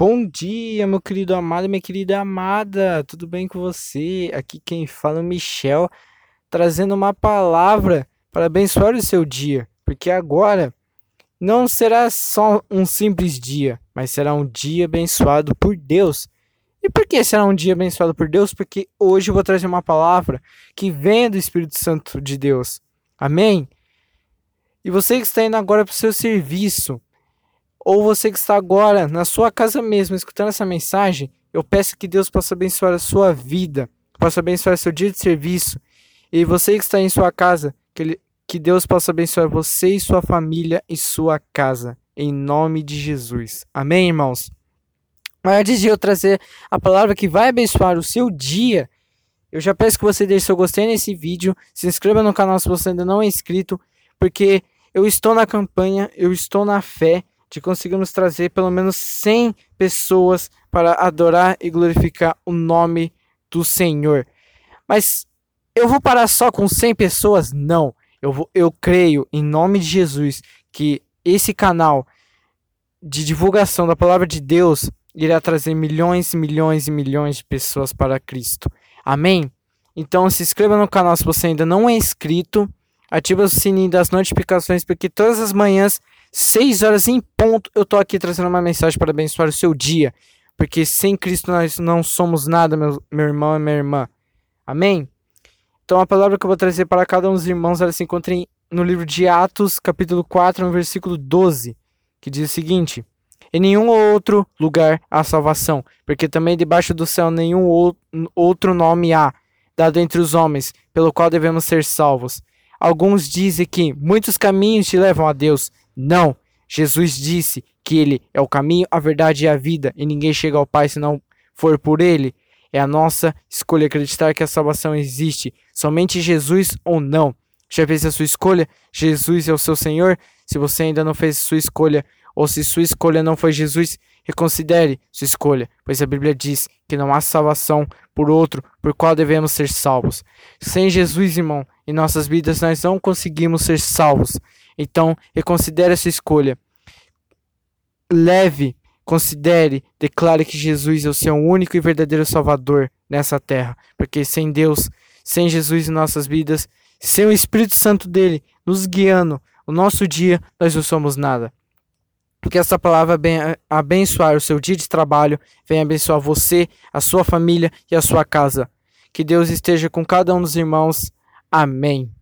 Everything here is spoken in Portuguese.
Bom dia, meu querido amado, minha querida amada, tudo bem com você? Aqui quem fala é o Michel, trazendo uma palavra para abençoar o seu dia, porque agora não será só um simples dia, mas será um dia abençoado por Deus. E por que será um dia abençoado por Deus? Porque hoje eu vou trazer uma palavra que vem do Espírito Santo de Deus. Amém? E você que está indo agora para o seu serviço, ou você que está agora na sua casa mesmo escutando essa mensagem, eu peço que Deus possa abençoar a sua vida, possa abençoar seu dia de serviço. E você que está em sua casa, que, ele, que Deus possa abençoar você e sua família e sua casa. Em nome de Jesus. Amém, irmãos? Mas antes de eu trazer a palavra que vai abençoar o seu dia, eu já peço que você deixe seu gostei nesse vídeo, se inscreva no canal se você ainda não é inscrito, porque eu estou na campanha, eu estou na fé de conseguirmos trazer pelo menos 100 pessoas para adorar e glorificar o nome do Senhor. Mas eu vou parar só com 100 pessoas? Não. Eu, vou, eu creio, em nome de Jesus, que esse canal de divulgação da palavra de Deus irá trazer milhões e milhões e milhões de pessoas para Cristo. Amém? Então se inscreva no canal se você ainda não é inscrito. Ative o sininho das notificações, porque todas as manhãs 6 horas em ponto, eu tô aqui trazendo uma mensagem para abençoar o seu dia. Porque sem Cristo nós não somos nada, meu, meu irmão e minha irmã. Amém? Então a palavra que eu vou trazer para cada um dos irmãos, ela se encontra no livro de Atos, capítulo 4, no versículo 12, que diz o seguinte: Em nenhum outro lugar há salvação, porque também debaixo do céu nenhum outro nome há, dado entre os homens, pelo qual devemos ser salvos. Alguns dizem que muitos caminhos te levam a Deus, não. Jesus disse que ele é o caminho, a verdade e a vida, e ninguém chega ao Pai se não for por ele. É a nossa escolha acreditar que a salvação existe, somente Jesus ou não. Já fez a sua escolha? Jesus é o seu Senhor? Se você ainda não fez a sua escolha, ou se sua escolha não foi Jesus, reconsidere sua escolha, pois a Bíblia diz que não há salvação por outro por qual devemos ser salvos. Sem Jesus, irmão, em nossas vidas nós não conseguimos ser salvos. Então, reconsidere essa escolha. Leve, considere, declare que Jesus é o seu único e verdadeiro Salvador nessa terra. Porque sem Deus, sem Jesus em nossas vidas, sem o Espírito Santo dele nos guiando o nosso dia, nós não somos nada. Que essa palavra venha abençoar o seu dia de trabalho, venha abençoar você, a sua família e a sua casa. Que Deus esteja com cada um dos irmãos. Amém.